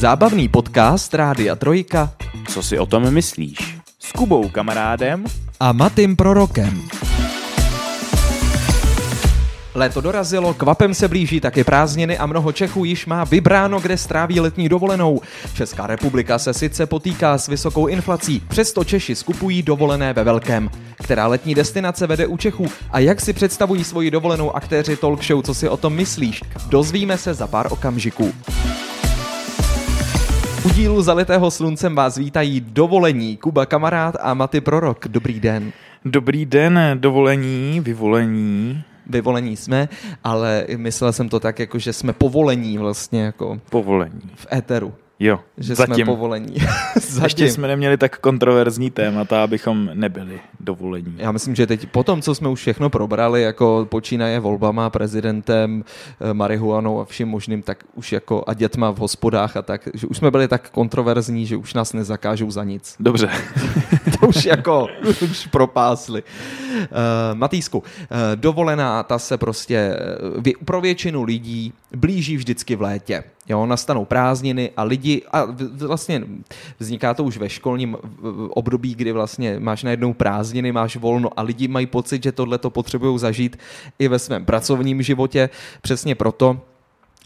Zábavný podcast Rádia Trojka Co si o tom myslíš? S Kubou kamarádem a Matým Prorokem. Léto dorazilo, kvapem se blíží taky prázdniny a mnoho Čechů již má vybráno, kde stráví letní dovolenou. Česká republika se sice potýká s vysokou inflací, přesto Češi skupují dovolené ve velkém. Která letní destinace vede u Čechů a jak si představují svoji dovolenou aktéři talk show, co si o tom myslíš? Dozvíme se za pár okamžiků. U dílu Zalitého sluncem vás vítají dovolení Kuba Kamarád a Maty Prorok. Dobrý den. Dobrý den, dovolení, vyvolení. Vyvolení jsme, ale myslel jsem to tak, jako že jsme povolení vlastně jako Povolení. v éteru. Jo, Že zatím. jsme povolení. Zatím. Ještě jsme neměli tak kontroverzní témata, abychom nebyli dovolení. Já myslím, že teď po tom, co jsme už všechno probrali, jako počínaje volbama, prezidentem, eh, marihuanou a vším možným, tak už jako a dětma v hospodách a tak, že už jsme byli tak kontroverzní, že už nás nezakážou za nic. Dobře. to už jako už propásli. Uh, Matýsku, uh, dovolená, ta se prostě uh, vě- pro většinu lidí blíží vždycky v létě. Jo, nastanou prázdniny a lidi, a vlastně vzniká to už ve školním období, kdy vlastně máš najednou prázdniny, máš volno a lidi mají pocit, že tohle to potřebují zažít i ve svém pracovním životě. Přesně proto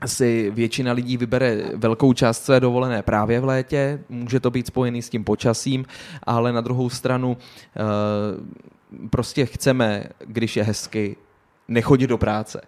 si většina lidí vybere velkou část své dovolené právě v létě, může to být spojený s tím počasím, ale na druhou stranu eh, prostě chceme, když je hezky, nechodit do práce.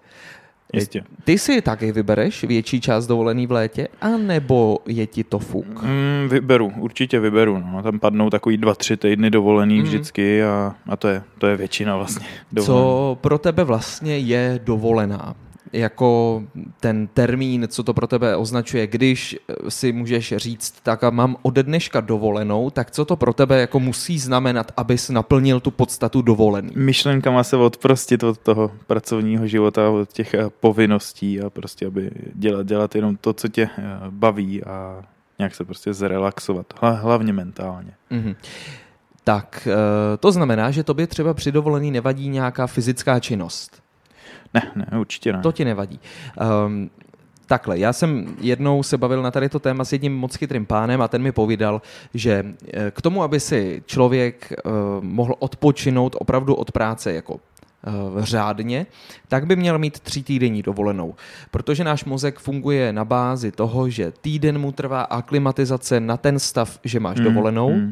Jistě. Ty si taky vybereš větší část dovolený v létě, anebo je ti to fuk? Mm, vyberu, určitě vyberu. No. Tam padnou takový dva, tři týdny dovolený Mhm. vždycky a, a to, je, to je většina vlastně. dovolených. Co pro tebe vlastně je dovolená? Jako ten termín, co to pro tebe označuje, když si můžeš říct, tak a mám ode dneška dovolenou, tak co to pro tebe jako musí znamenat, abys naplnil tu podstatu dovolený? myšlenkama se odprostit od toho pracovního života, od těch eh, povinností a prostě, aby dělat, dělat jenom to, co tě eh, baví a nějak se prostě zrelaxovat, Hla- hlavně mentálně. Mhm. Tak eh, to znamená, že tobě třeba při dovolený nevadí nějaká fyzická činnost. Ne, ne, určitě ne. To ti nevadí. Um, takhle, já jsem jednou se bavil na tady to téma s jedním moc chytrým pánem a ten mi povídal, že eh, k tomu, aby si člověk uh, mohl odpočinout opravdu od práce jako uh, řádně, tak by měl mít tři týdenní dovolenou. Protože náš mozek funguje na bázi toho, že týden mu trvá aklimatizace na ten stav, že máš Mm, dovolenou, mm.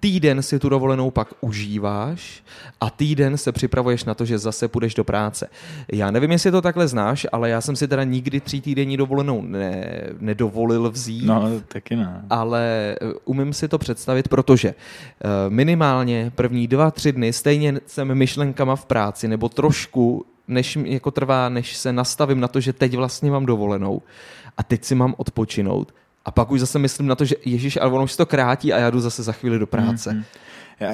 Týden si tu dovolenou pak užíváš a týden se připravuješ na to, že zase půjdeš do práce. Já nevím, jestli to takhle znáš, ale já jsem si teda nikdy tří týdenní dovolenou ne, nedovolil vzít. No, taky ne. Ale eh, umím si to představit, protože eh, minimálně první dva, tři dny stejně jsem myšlenkama v práci, nebo trošku, než jako trvá, než se nastavím na to, že teď vlastně mám dovolenou a teď si mám odpočinout. A pak už zase myslím na to, že Ježíš, ale ono už se to krátí a já jdu zase za chvíli do práce. Mhm. Já,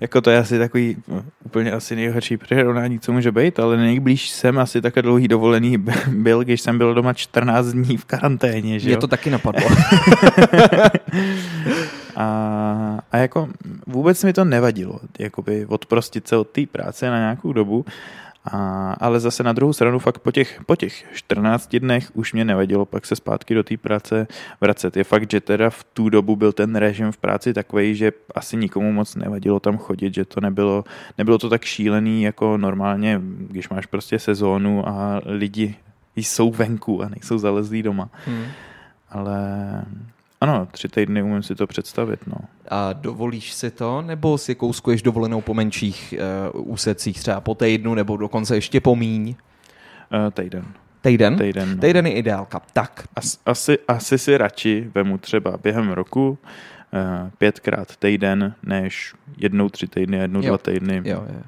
jako to je asi takový no, úplně asi nejhorší přirovnání, co může být, ale nejblíž jsem asi takhle dlouhý dovolený byl, když jsem byl doma 14 dní v karanténě, že Mě jo? to taky napadlo. A, a jako vůbec mi to nevadilo, jakoby odprostit se od té práce na nějakou dobu, a, ale zase na druhou stranu fakt po těch, po těch 14 dnech už mě nevadilo pak se zpátky do té práce vracet. Je fakt, že teda v tu dobu byl ten režim v práci takový, že asi nikomu moc nevadilo tam chodit, že to nebylo, nebylo to tak šílený jako normálně, když máš prostě sezónu a lidi jsou venku a nejsou zalezlí doma. Hmm. Ale ano, tři týdny umím si to představit, no. A dovolíš si to, nebo si kouskuješ dovolenou po menších uh, úsecích, třeba po týdnu, nebo dokonce ještě po míň? Uh, týden. Týden? Týden, no. Týden je ideálka. Tak, As, asi, asi si radši vemu třeba během roku pětkrát týden, než jednou tři týdny, jednou Jo. dva týdny. jo, jo.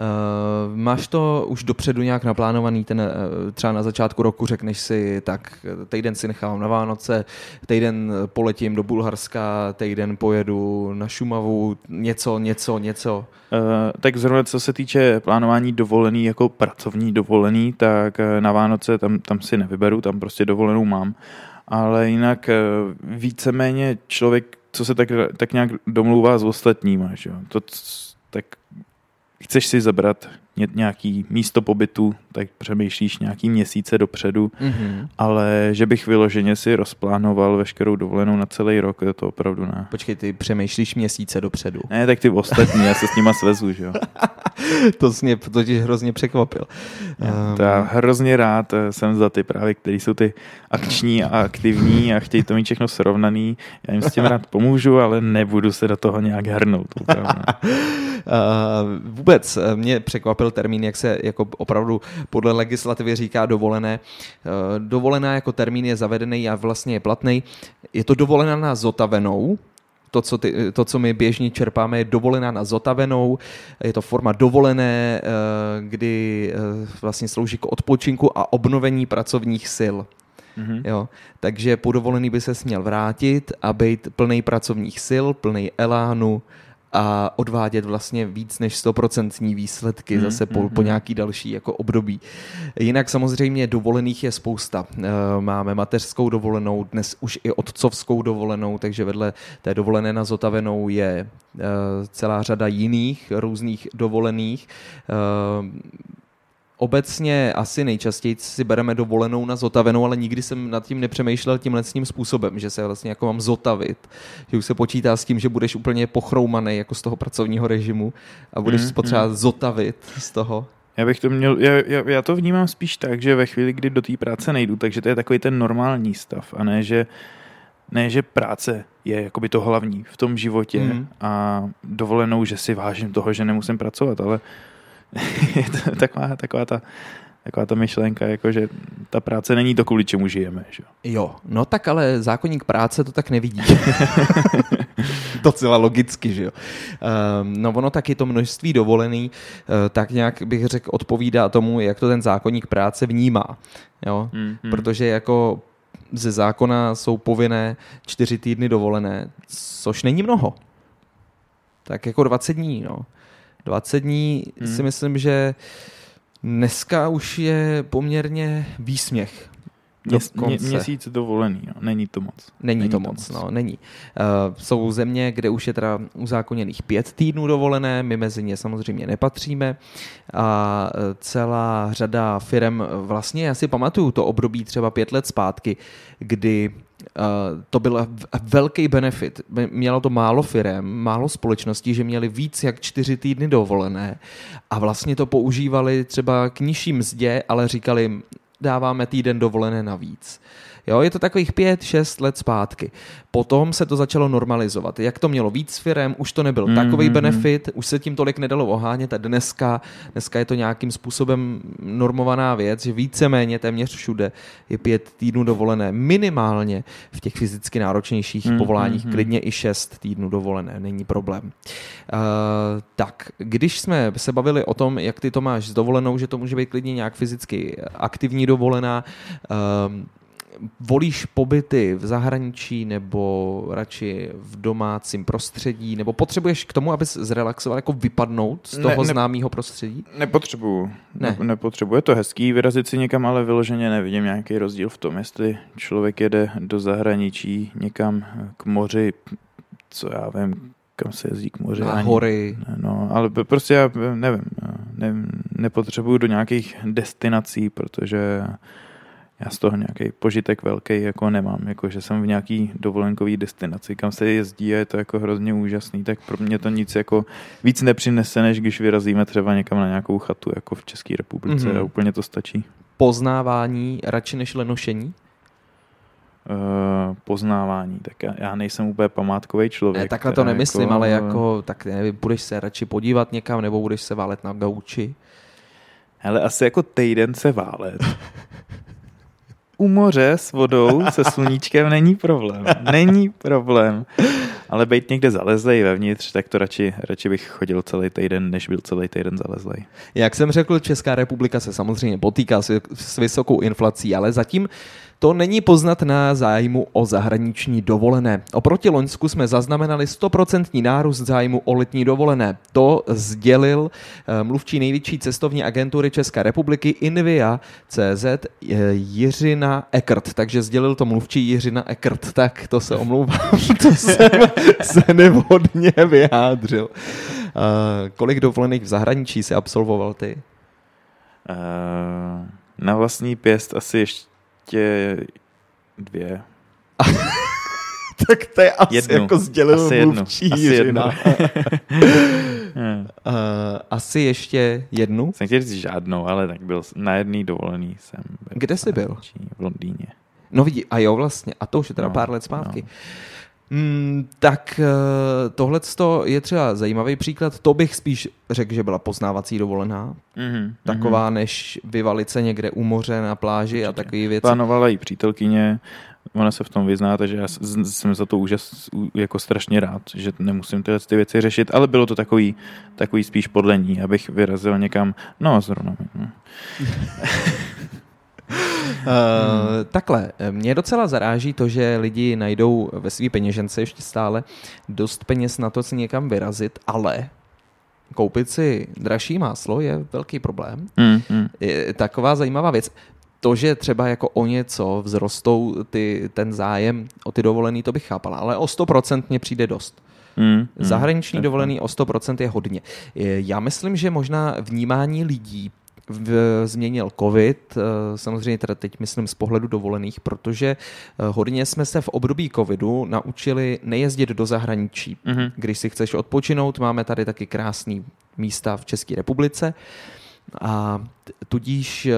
Uh, máš to už dopředu nějak naplánovaný, ten uh, třeba na začátku roku řekneš si, tak eh, týden si nechávám na Vánoce, týden eh, poletím do Bulharska, týden pojedu na Šumavu, něco, něco, něco. Uh, tak zrovna co se týče plánování dovolený jako pracovní dovolený, tak na Vánoce tam, tam si nevyberu, tam prostě dovolenou mám. Ale jinak uh, víceméně člověk, co se tak, tak nějak domlouvá s ostatníma, že? To, tak chceš si zabrat nějaký místo pobytu, tak přemýšlíš nějaký měsíce dopředu, Mm-hmm. ale že bych vyloženě si rozplánoval veškerou dovolenou na celý rok, to opravdu ne. Počkej, ty přemýšlíš měsíce dopředu. Ne, tak ty ostatní, já se s nima svezu, že jo. to jsi mě totiž hrozně překvapil. Um, to já hrozně rád eh, jsem za ty právě, který jsou ty akční a aktivní a chtějí to mít všechno srovnaný. Já jim s tím rád pomůžu, ale nebudu se do toho nějak hrnout. Uh, vůbec mě překvapil termín, jak se jako opravdu podle legislativy říká dovolené. Uh, dovolená jako termín je zavedený a vlastně je platný. Je to dovolená na zotavenou, to co, ty, to, co my běžně čerpáme, je dovolená na zotavenou. Je to forma dovolené, kdy vlastně slouží k odpočinku a obnovení pracovních sil. Mm-hmm. Jo, takže po dovolený by se směl vrátit a být plný pracovních sil, plný elánu, a odvádět vlastně víc než stoprocentní výsledky mm, zase po, mm, po nějaký další jako období. Jinak samozřejmě dovolených je spousta. Máme mateřskou dovolenou, dnes už i otcovskou dovolenou, takže vedle té dovolené na zotavenou je celá řada jiných různých dovolených. Obecně asi nejčastěji si bereme dovolenou na zotavenou, ale nikdy jsem nad tím nepřemýšlel tímhle tím způsobem, že se vlastně jako mám zotavit. Že už se počítá s tím, že budeš úplně pochroumaný jako z toho pracovního režimu a budeš mm, potřeba mm. zotavit z toho. Já bych to měl, já, já, já to vnímám spíš tak, že ve chvíli, kdy do té práce nejdu, takže to je takový ten normální stav a ne, že ne, že práce je jakoby to hlavní v tom životě mm. a dovolenou, že si vážím toho, že nemusím pracovat, ale je to taková, taková ta taková ta myšlenka, jako že ta práce není to, kvůli čemu žijeme. Že? Jo, no tak ale zákonník práce to tak nevidí. Docela logicky, že jo. Um, no ono taky to množství dovolený, uh, tak nějak bych řekl, odpovídá tomu, jak to ten zákonník práce vnímá. Jo? Mm, mm. Protože jako ze zákona jsou povinné čtyři týdny dovolené, což není mnoho. Tak jako 20 dní, no. 20 dní hmm. si myslím, že dneska už je poměrně výsměch. Mě, měsíc dovolený, no. není to moc. Není, není to, to moc, moc, no, není. Uh, jsou země, kde už je teda uzákoněných pět týdnů dovolené, my mezi ně samozřejmě nepatříme a eh, celá řada firm, vlastně já si pamatuju to období třeba pět let zpátky, kdy Uh, to byl velký benefit. Mělo to málo firem, málo společností, že měli víc jak čtyři týdny dovolené a vlastně to používali třeba k nižší mzdě, ale říkali, dáváme týden dovolené navíc. Jo, je to takových pět, šest let zpátky. Potom se to začalo normalizovat. Jak to mělo víc firem, už to nebyl mm-hmm. takový benefit, už se tím tolik nedalo ohánět a dneska, dneska je to nějakým způsobem normovaná věc, že víceméně téměř všude je pět týdnů dovolené. Minimálně v těch fyzicky náročnějších mm-hmm. povoláních klidně i šest týdnů dovolené, není problém. Uh, tak, když jsme se bavili o tom, jak ty to máš s dovolenou, že to může být klidně nějak fyzicky aktivní dovolená, uh, volíš pobyty v zahraničí nebo radši v domácím prostředí, nebo potřebuješ k tomu, abys zrelaxoval, jako vypadnout z toho ne, ne, známého prostředí? Nepotřebuju. Ne. ne. Nepotřebuji. Je to hezký vyrazit si někam, ale vyloženě nevidím nějaký rozdíl v tom, jestli člověk jede do zahraničí někam k moři, co já vím, kam se jezdí k moři. Na ani, hory. No, ale prostě já nevím, ne, nepotřebuju do nějakých destinací, protože já z toho nějaký požitek velký jako nemám, jako že jsem v nějaký dovolenkový destinaci, kam se jezdí a je to jako hrozně úžasný, tak pro mě to nic jako víc nepřinese, než když vyrazíme třeba někam na nějakou chatu jako v České republice mm-hmm. a úplně to stačí. Poznávání radši než lenošení? Uh, poznávání, tak já, já nejsem úplně památkový člověk. Ne, takhle to nemyslím, jako, ale jako, tak nevím, budeš se radši podívat někam, nebo budeš se válet na gauči? Ale asi jako týden se válet. u moře s vodou, se sluníčkem není problém. Není problém. Ale být někde zalezlej vevnitř, tak to radši, radši bych chodil celý týden, než byl celý týden zalezlej. Jak jsem řekl, Česká republika se samozřejmě potýká s, s vysokou inflací, ale zatím To není poznat na zájmu o zahraniční dovolené. Oproti Loňsku jsme zaznamenali 100% nárůst zájmu o letní dovolené. To sdělil eh, mluvčí největší cestovní agentury České republiky Invia CZ eh, Jiřina Ekert. Takže sdělil to mluvčí Jiřina Ekert. Tak to se omlouvám, to jsem se nevhodně vyjádřil. Uh, kolik dovolených v zahraničí si absolvoval ty? Na vlastní pěst asi ještě dvě. tak to je asi Jednu. jako sdělil Asi jednu. mluvčí Asi Jiřina. Hmm. Uh, asi ještě jednu. Jsem chtěl říct žádnou, ale tak byl na jedný dovolený jsem. Byl Kde jsi byl? V Londýně. No vidí, a jo vlastně, a to už je teda No, pár let zpátky. no. Mm, tak tohle je třeba zajímavý příklad. To bych spíš řekl, že byla poznávací dovolená. Mm-hmm. Taková, než vyvalit se někde u moře na pláži a Určitě. takové věci. Plánovala i přítelkyně, ona se v tom vyzná, takže já jsem za to úžas, jako strašně rád, že nemusím tyhle ty věci řešit, ale bylo to takový, takový spíš podle ní, abych vyrazil někam, no zrovna. hm. Uh, takhle, mě docela zaráží to, že lidi najdou ve své peněžence ještě stále dost peněz na to si někam vyrazit, ale koupit si dražší máslo je velký problém. Mm, mm. Je taková zajímavá věc. To, že třeba jako o něco vzrostou ty, ten zájem o ty dovolený, to bych chápala, ale o 100% mně přijde dost. Mm, mm. Zahraniční dovolený o 100% je hodně. Já myslím, že možná vnímání lidí v, změnil covid, eh, samozřejmě teda teď myslím z pohledu dovolených, protože eh, hodně jsme se v období covidu naučili nejezdit do zahraničí. Mhm. Když si chceš odpočinout, máme tady taky krásný místa v České republice. A tudíž eh,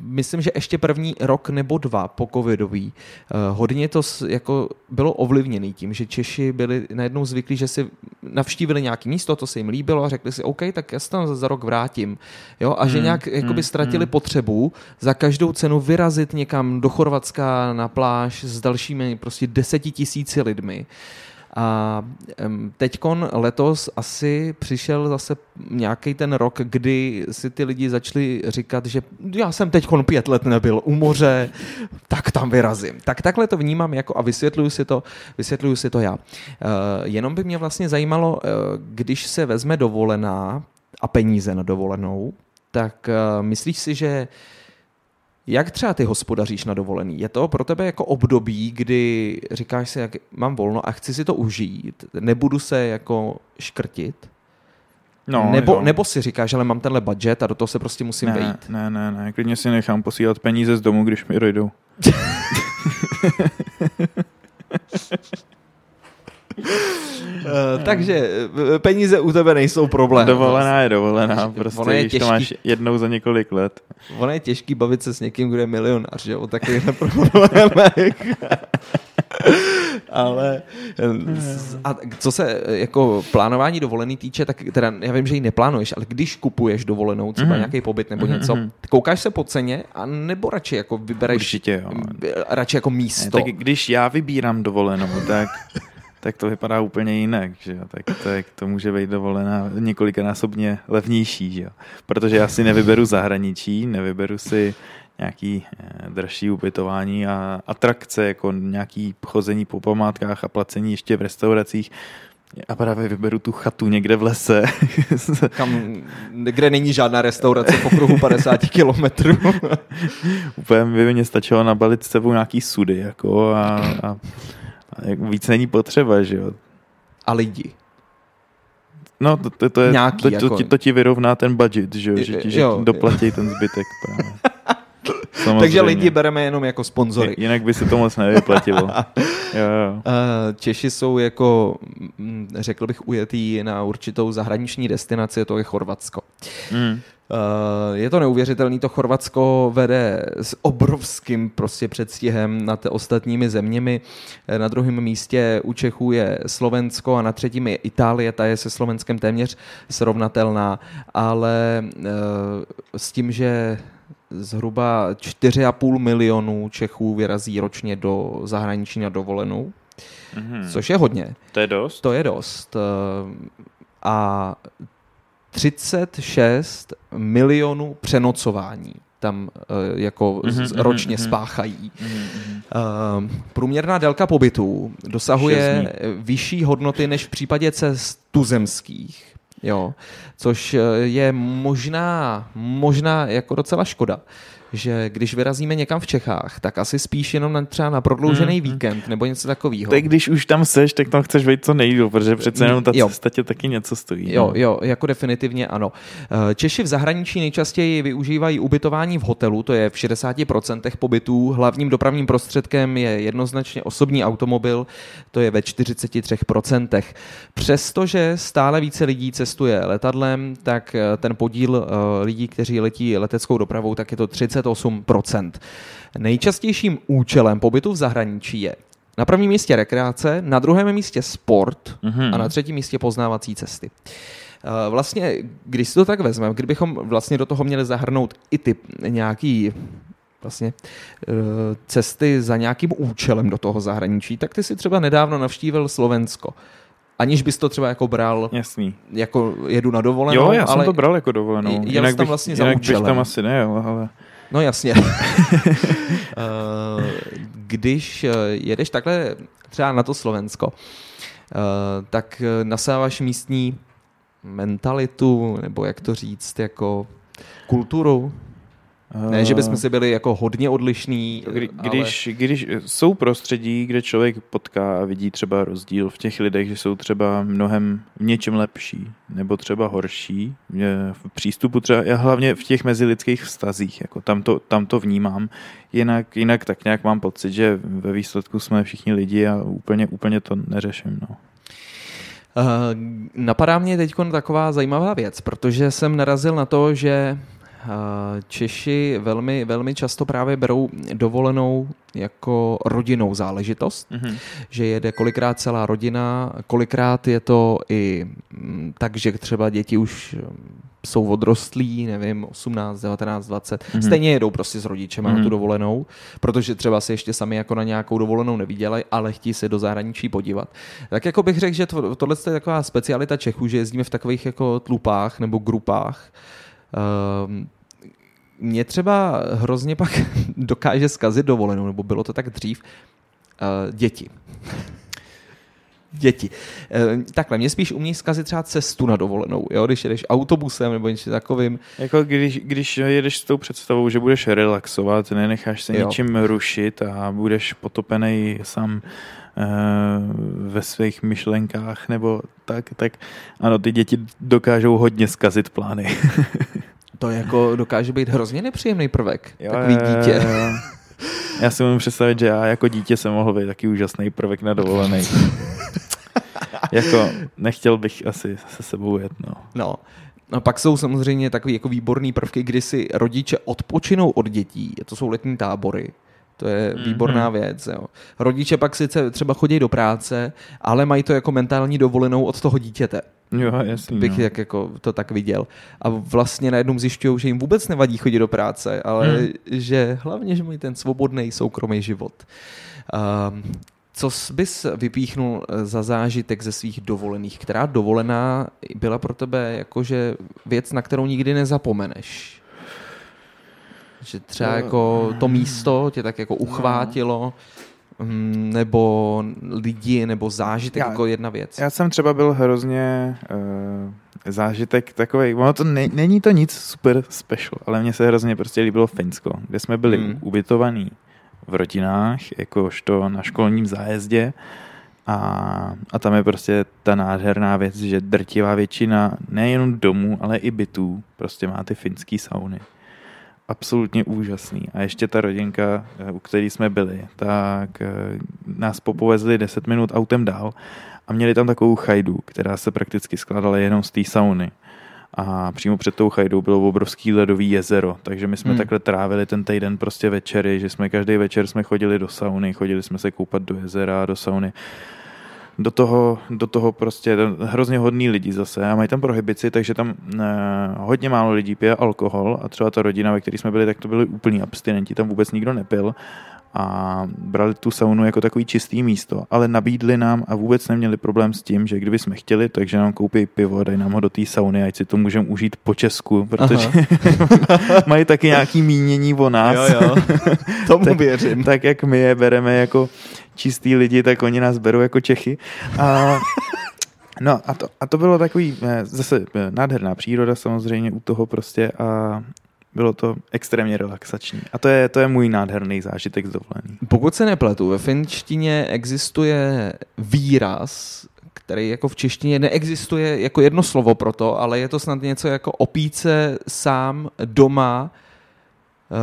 myslím, že ještě první rok nebo dva po covidový eh, hodně to s- jako bylo ovlivněný tím, že Češi byli najednou zvyklí, že si navštívili nějaké místo, to se jim líbilo a řekli si, OK, tak já se tam za- rok vrátím. Jo? A že Hmm, nějak jakoby hmm, ztratili hmm. potřebu za každou cenu vyrazit někam do Chorvatska na pláž s dalšími prostě desetitisíci lidmi. A teďkon letos asi přišel zase nějaký ten rok, kdy si ty lidi začali říkat, že já jsem teďkon pět let nebyl u moře, tak tam vyrazím. Tak takhle to vnímám jako a vysvětluju si to, vysvětluju si to já. Uh, jenom by mě vlastně zajímalo, uh, když se vezme dovolená a peníze na dovolenou, tak uh, myslíš si, že jak třeba ty hospodaříš na dovolený? Je to pro tebe jako období, kdy říkáš si, jak mám volno a chci si to užít, nebudu se jako škrtit? No, nebo, jo. nebo si říkáš, ale mám tenhle budget a do toho se prostě musím ne, vejít. ne, ne, ne, klidně si nechám posílat peníze z domu, když mi dojdou. Uh, takže eh, peníze u tebe nejsou problém. Dovolená je dovolená, prostě Ono je to těžký. máš jednou za několik let. Ono je těžký bavit se s někým, kdo je milionář, že o takovýchhle problémech. Ale eh, a co se eh, jako plánování dovolený týče, tak teda já vím, že ji neplánuješ, ale když kupuješ dovolenou, třeba Mhm. nějaký pobyt nebo Mhm, něco, mhm. koukáš se po ceně a nebo radši jako vybereš Určitě, jo. eh, radši jako Ne, místo. tak když já vybírám dovolenou, tak, tak to vypadá úplně jinak, že jo? Tak, tak to může být dovolená několikanásobně levnější, že jo? Protože já si nevyberu zahraničí, nevyberu si nějaký eh, dražší ubytování a atrakce, jako nějaký chození po památkách a placení ještě v restauracích. A právě vyberu tu chatu někde v lese. Kam, kde není žádná restaurace v okruhu 50 kilometrů. Úplně by mě stačilo nabalit s sebou nějaký sudy, jako a, a, víc není potřeba, že jo? a lidi. No, to, to, to, je, Nějaký, to, to, jako- ti, to ti vyrovná ten budget, že, jo? že ti že Jo. ti doplatí ten zbytek právě. Samozřejmě. Takže lidi bereme jenom jako sponzory. Jinak by se to moc nevyplatilo. jo, jo. Eh, Češi jsou jako, mm, řekl bych, ujetý na určitou zahraniční destinaci, to je Chorvatsko. Mm. Eh, Je to neuvěřitelný, to Chorvatsko vede s obrovským prostě předstihem nad ostatními zeměmi. Eh, Na druhém místě u Čechů je Slovensko a na třetím je Itálie, ta je se Slovenskem téměř srovnatelná, ale eh, s tím, že zhruba 4,5 milionů Čechů vyrazí ročně do zahraničí na dovolenou, Mhm. což je hodně. To je dost? To je dost. Eh, A 36 milionů přenocování. tam uh, jako Mhm, mhm, ročně mhm. spáchají. Mhm, mhm. Uh, průměrná délka pobytu dosahuje vyšší hodnoty než v případě cest tuzemských. Jo, což eh, je možná, možná jako docela škoda, že když vyrazíme někam v Čechách, tak asi spíš jenom na, třeba na prodloužený Mhm. víkend nebo něco takového. Tak když už tam seš, tak tam chceš být co nejdíl, protože přece jenom ta Jo. cesta tě taky něco stojí. Jo, no. jo, jako definitivně ano. Eh, Češi v zahraničí nejčastěji využívají ubytování v hotelu, to je v 60% pobytů. Hlavním dopravním prostředkem je jednoznačně osobní automobil, to je ve 43%. Přestože stále více lidí cestuje letadlem, tak eh, ten podíl eh, lidí, kteří letí leteckou dopravou, tak je to 38%. Nejčastějším účelem pobytu v zahraničí je na prvním místě rekreace, na druhém místě sport Mhm. a na třetím místě poznávací cesty. Eh, Vlastně, když si to tak vezmeme, kdybychom vlastně do toho měli zahrnout i ty nějaký vlastně eh, cesty za nějakým účelem do toho zahraničí, tak ty si třeba nedávno navštívil Slovensko. Aniž bys to třeba jako bral, Jasný. jako jedu na dovolenou, Jo, já ale jsem to bral jako dovolenou. jel jinak tam bych, vlastně za jinak bych účelem. tam asi nejel, ale... No jasně. Eh, Když eh, jedeš takhle třeba na to Slovensko, eh, tak nasáváš místní mentalitu, nebo jak to říct, jako kulturu. Ne, že bychom si byli jako hodně odlišní, Kdy, ale- když, když jsou prostředí, kde člověk potká a vidí třeba rozdíl v těch lidech, že jsou třeba mnohem v něčem lepší nebo třeba horší, v přístupu třeba, já hlavně v těch mezilidských vztazích, jako tam to, tam to vnímám, jinak, jinak tak nějak mám pocit, že ve výsledku jsme všichni lidi a úplně, úplně to neřeším. No. Uh, napadá mě teď taková zajímavá věc, protože jsem narazil na to, že Češi velmi, velmi často právě berou dovolenou jako rodinnou záležitost, Mhm. že jede kolikrát celá rodina, kolikrát je to i mm, tak, že třeba děti už mm, jsou odrostlí, nevím, 18, 19, 20, Mhm. stejně jedou prostě s rodičema na Mhm. tu dovolenou, protože třeba si ještě sami jako na nějakou dovolenou neviděli, ale chtí se do zahraničí podívat. Tak jako bych řekl, že to, tohle je taková specialita Čechů, že jezdíme v takových jako tlupách nebo grupách. Um, mě třeba hrozně pak dokáže zkazit dovolenou, nebo bylo to tak dřív, uh, děti. Děti. Eh, Takhle, mě spíš umí zkazit třeba cestu na dovolenou, jo? když jedeš autobusem nebo něčím takovým. Jako když, když jedeš s tou představou, že budeš relaxovat, nenecháš se Jo. ničím rušit a budeš potopený sám eh, ve svých myšlenkách nebo tak, tak ano, ty děti dokážou hodně zkazit plány. To jako dokáže být hrozně nepříjemný prvek, takový dítě. jo. Já si můžu představit, že já jako dítě jsem mohl být taky úžasný prvek na dovolený. jako nechtěl bych asi se sebou jet, no. No. A pak jsou samozřejmě takový jako výborný prvky, kdy si rodiče odpočinou od dětí. To jsou letní tábory. To je Mhm. výborná věc. Jo. Rodiče pak sice třeba chodí do práce, ale mají to jako mentální dovolenou od toho dítěte. Jo, jasný, Bych no. jak jako to tak viděl. A vlastně najednou zjišťují, že jim vůbec nevadí chodit do práce, ale Hmm. že hlavně, že mají ten svobodný soukromý život. Um, co bys vypíchnul eh, za zážitek ze svých dovolených? Která dovolená byla pro tebe jakože věc, na kterou nikdy nezapomeneš? Že třeba No. jako to místo tě tak jako uchvátilo, mm, nebo lidi, nebo zážitek Já- jako jedna věc. Já jsem třeba byl hrozně uh, zážitek takový, ono to ne, není to nic super special, ale mně se hrozně prostě líbilo Finsko, kde jsme byli hmm. ubytovaní v rodinách, jakožto na školním zájezdě a, a tam je prostě ta nádherná věc, že drtivá většina nejenom domů, ale i bytů prostě má ty finský sauny. Absolutně úžasný. A ještě ta rodinka, eh, u které jsme byli, tak eh, nás popovezli 10 minut autem dál a měli tam takovou chajdu, která se prakticky skládala jenom z té sauny. A přímo před tou chajdou bylo obrovský ledový jezero, takže my jsme Hmm. hmm. takhle trávili ten týden prostě večery, že jsme každý večer jsme chodili do sauny, chodili jsme se koupat do jezera, do sauny. Do toho, do toho prostě hrozně hodný lidi zase a mají tam prohibici, takže tam eh, hodně málo lidí pije alkohol a třeba ta rodina, ve které jsme byli, tak to byli úplní abstinenti, tam vůbec nikdo nepil a brali tu saunu jako takový čistý místo, ale nabídli nám a vůbec neměli problém s tím, že kdyby jsme chtěli, takže nám koupí pivo, dají nám ho do té sauny, ať si to můžeme užít po Česku, protože mají taky nějaký mínění o nás. Jo, jo. Tomu tak, věřím. Tak jak my je bereme jako čistý lidi, tak oni nás berou jako Čechy. A No a to, a to bylo takový eh, zase eh, nádherná příroda samozřejmě u toho prostě a bylo to extrémně relaxační. A to je, to je můj nádherný zážitek z dovolený. Pokud se nepletu, ve finštině existuje výraz, který jako v češtině neexistuje jako jedno slovo pro to, ale je to snad něco jako opíce sám doma eh,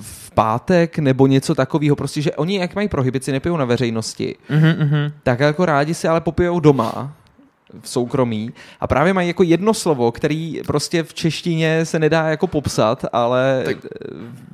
v pátek nebo něco takového, prostě, že oni jak mají prohybici, nepijou na veřejnosti, mm-hmm. tak jako rádi si ale popijou doma v soukromí a právě mají jako jedno slovo, který prostě v češtině se nedá jako popsat, ale tak.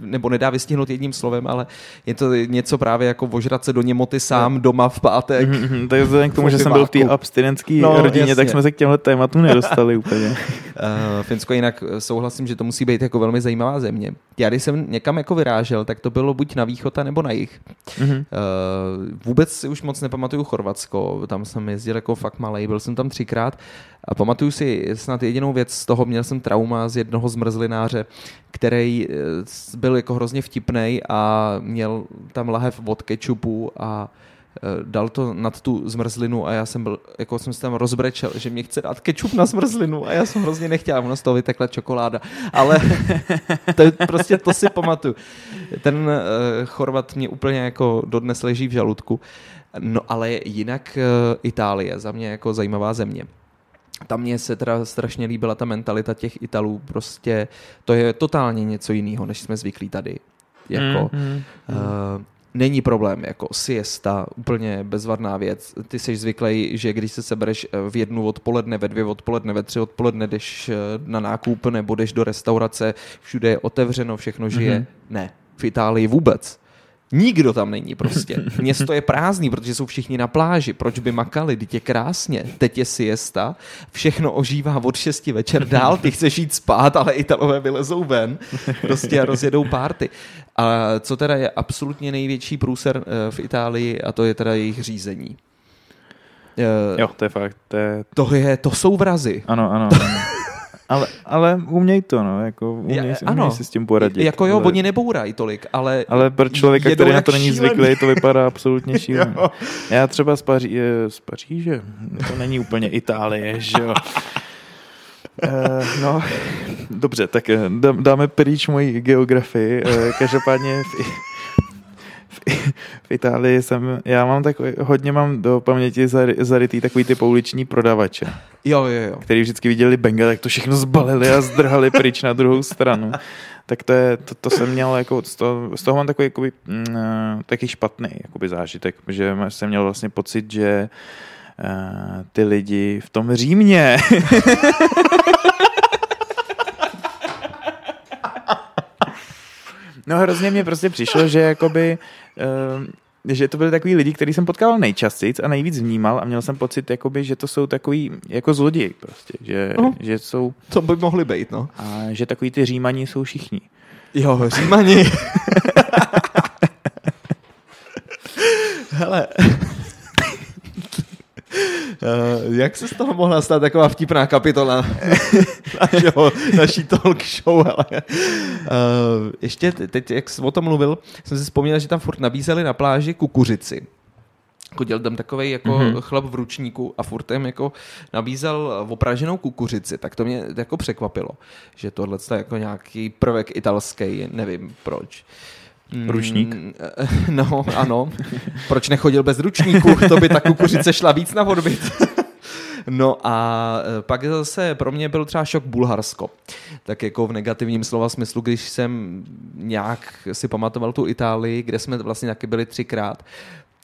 nebo nedá vystihnout jedním slovem, ale je to něco právě jako vožrat se do němoty sám doma v pátek. Mm-hmm, tak vzhledem k tomu, že jsem byl v té abstinentské no, rodině, jasně. tak jsme se k těmhle tématům nedostali úplně. Uh, Finsko jinak souhlasím, že to musí být jako velmi zajímavá země. Já když jsem někam jako vyrážel, tak to bylo buď na východ, nebo na jih. Mm-hmm. Uh, vůbec si už moc nepamatuju Chorvatsko, tam jsem jezdil jako fakt malý, byl jsem tam třikrát a pamatuju si snad jedinou věc z toho, měl jsem trauma z jednoho zmrzlináře, který eh, byl jako hrozně vtipný a měl tam lahev od kečupu a eh, dal to nad tu zmrzlinu a já jsem byl, jako jsem se tam rozbrečel, že mě chce dát kečup na zmrzlinu a já jsem hrozně nechtěl, ono z toho vytekla čokoláda, ale to, prostě to si pamatuju. Ten uh, Chorvat mě úplně jako dodnes leží v žaludku. No ale jinak uh, Itálie, za mě jako zajímavá země tam mě se teda strašně líbila ta mentalita těch Italů, prostě to je totálně něco jiného, než jsme zvyklí tady. Jako, mm, mm, uh, není problém, jako siesta, úplně bezvadná věc. Ty jsi zvyklý, že když se sebereš eh, v jednu odpoledne, ve dvě odpoledne, ve tři odpoledne, jdeš eh, na nákup nebo jdeš do restaurace, všude je otevřeno, všechno žije. Mm-hmm. Ne, v Itálii vůbec. Nikdo tam není prostě. Město je prázdný, protože jsou všichni na pláži. Proč by makali? Teď je krásně. Teď je siesta. Všechno ožívá od 6 večer dál. Ty chceš jít spát, ale Italové vylezou ven prostě a rozjedou párty. A co teda je absolutně největší průser eh, v Itálii a to je teda jejich řízení. Jo, to je fakt. To, je... To, je, to jsou vrazy. Ano, ano. ano. Ale, ale uměj to, no, jako uměj, ja, si, uměj si s tím poradit. Jako jo, ale... oni nebourají tolik, ale Ale pro člověka, který na to není šílený. zvyklý, to vypadá absolutně šíleně. Já třeba z, Paří, z Paříže, to není úplně Itálie, že jo. Uh, no, dobře, tak eh, dáme pryč moji geografii. Každopádně v, v Itálii jsem, já mám takový, hodně mám do paměti zarytý takový ty pouliční prodavače. Jo, jo, jo. Který vždycky viděli Bengal, tak to všechno zbalili a zdrhali pryč na druhou stranu. Tak to, je, to, to jsem měl, jako, z, toho, z toho mám takový jakoby, mm, taky špatný jakoby zážitek, že jsem měl vlastně pocit, že uh, ty lidi v tom Římě No hrozně mě prostě přišlo, že jakoby uh, že to byly takový lidi, který jsem potkával nejčastěji a nejvíc vnímal a měl jsem pocit, jakoby, že to jsou takový jako zloději prostě, že, uh, že jsou... To by mohli být, no. A že takový ty římaní jsou všichni. Jo, římani. Hele, jak se z toho mohla stát taková vtipná kapitola našeho, naší talk show? Ale, uh, ještě teď, jak jsi o tom mluvil, jsem si vzpomněl, že tam furt nabízeli na pláži kukuřici. Chodil tam takový jako mm-hmm. chlap v ručníku a furt tam jako nabízel opraženou kukuřici, tak to mě jako překvapilo, že tohle je jako nějaký prvek italský, nevím proč. Ručník? Mm, no, ano. Proč nechodil bez ručníku? To by ta kukuřice šla víc na odbyt. No a e, pak zase pro mě byl třeba šok Bulharsko. Tak jako v negativním slova smyslu, když jsem nějak si pamatoval tu Itálii, kde jsme vlastně taky byli třikrát,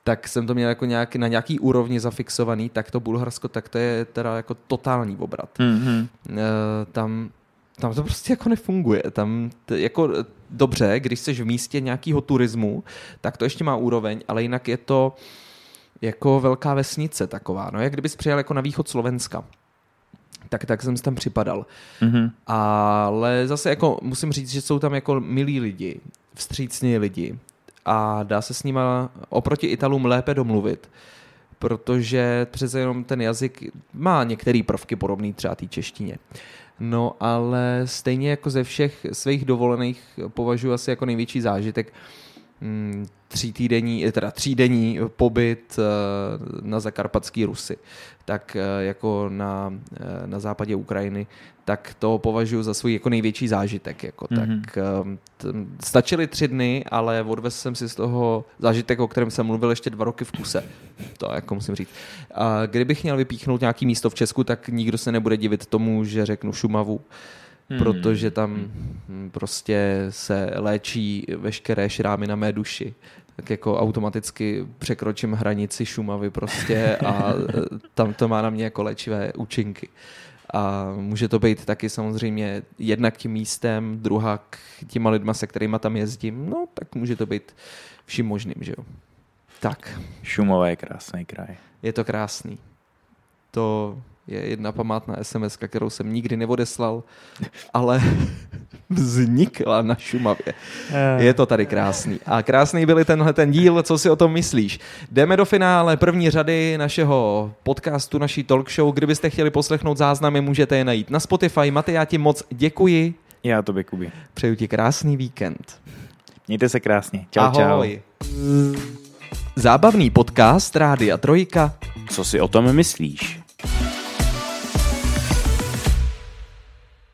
tak jsem to měl jako nějak, na nějaký úrovni zafixovaný, tak to Bulharsko, tak to je teda jako totální obrat. Mm-hmm. Tam tam to prostě jako nefunguje. Tam t, jako dobře, když jsi v místě nějakého turismu, tak to ještě má úroveň, ale jinak je to jako velká vesnice taková. No, jak kdybys přijel jako na východ Slovenska. Tak, tak jsem tam připadal. Mm-hmm. Ale zase jako musím říct, že jsou tam jako milí lidi, vstřícní lidi a dá se s nima oproti Italům lépe domluvit, protože přece jenom ten jazyk má některé prvky podobný třeba té češtině. No ale stejně jako ze všech svých dovolených považuji asi jako největší zážitek tří týdenní, teda třídenní pobyt eh, na zakarpatský Rusy, tak eh, jako na, eh, na západě Ukrajiny, tak to považuji za svůj jako největší zážitek. Jako. Mm-hmm. Tak t- stačily tři dny, ale odvez jsem si z toho zážitek, o kterém jsem mluvil ještě dva roky v kuse. To jako musím říct. A kdybych měl vypíchnout nějaký místo v Česku, tak nikdo se nebude divit tomu, že řeknu Šumavu hmm. protože tam hmm. prostě se léčí veškeré šrámy na mé duši tak jako automaticky překročím hranici Šumavy prostě a tam to má na mě jako léčivé účinky. A může to být taky samozřejmě jednak tím místem, druhá k těma lidma, se kterými tam jezdím, no tak může to být vším možným, že jo. Tak. Šumava je krásný kraj. Je to krásný. To je jedna památná SMS, kterou jsem nikdy neodeslal, ale vznikla na Šumavě. Eh. Je to tady krásný. A krásný byl tenhle ten díl, co si o tom myslíš. Jdeme do finále první řady našeho podcastu, naší talk show. Kdybyste chtěli poslechnout záznamy, můžete je najít na Spotify. Matej, já ti moc děkuji. Já tobě, Kubi. Přeju ti krásný víkend. Mějte se krásně. Čau, Ahoj. čau. Zábavný podcast Rádia Trojka. Co si o tom myslíš?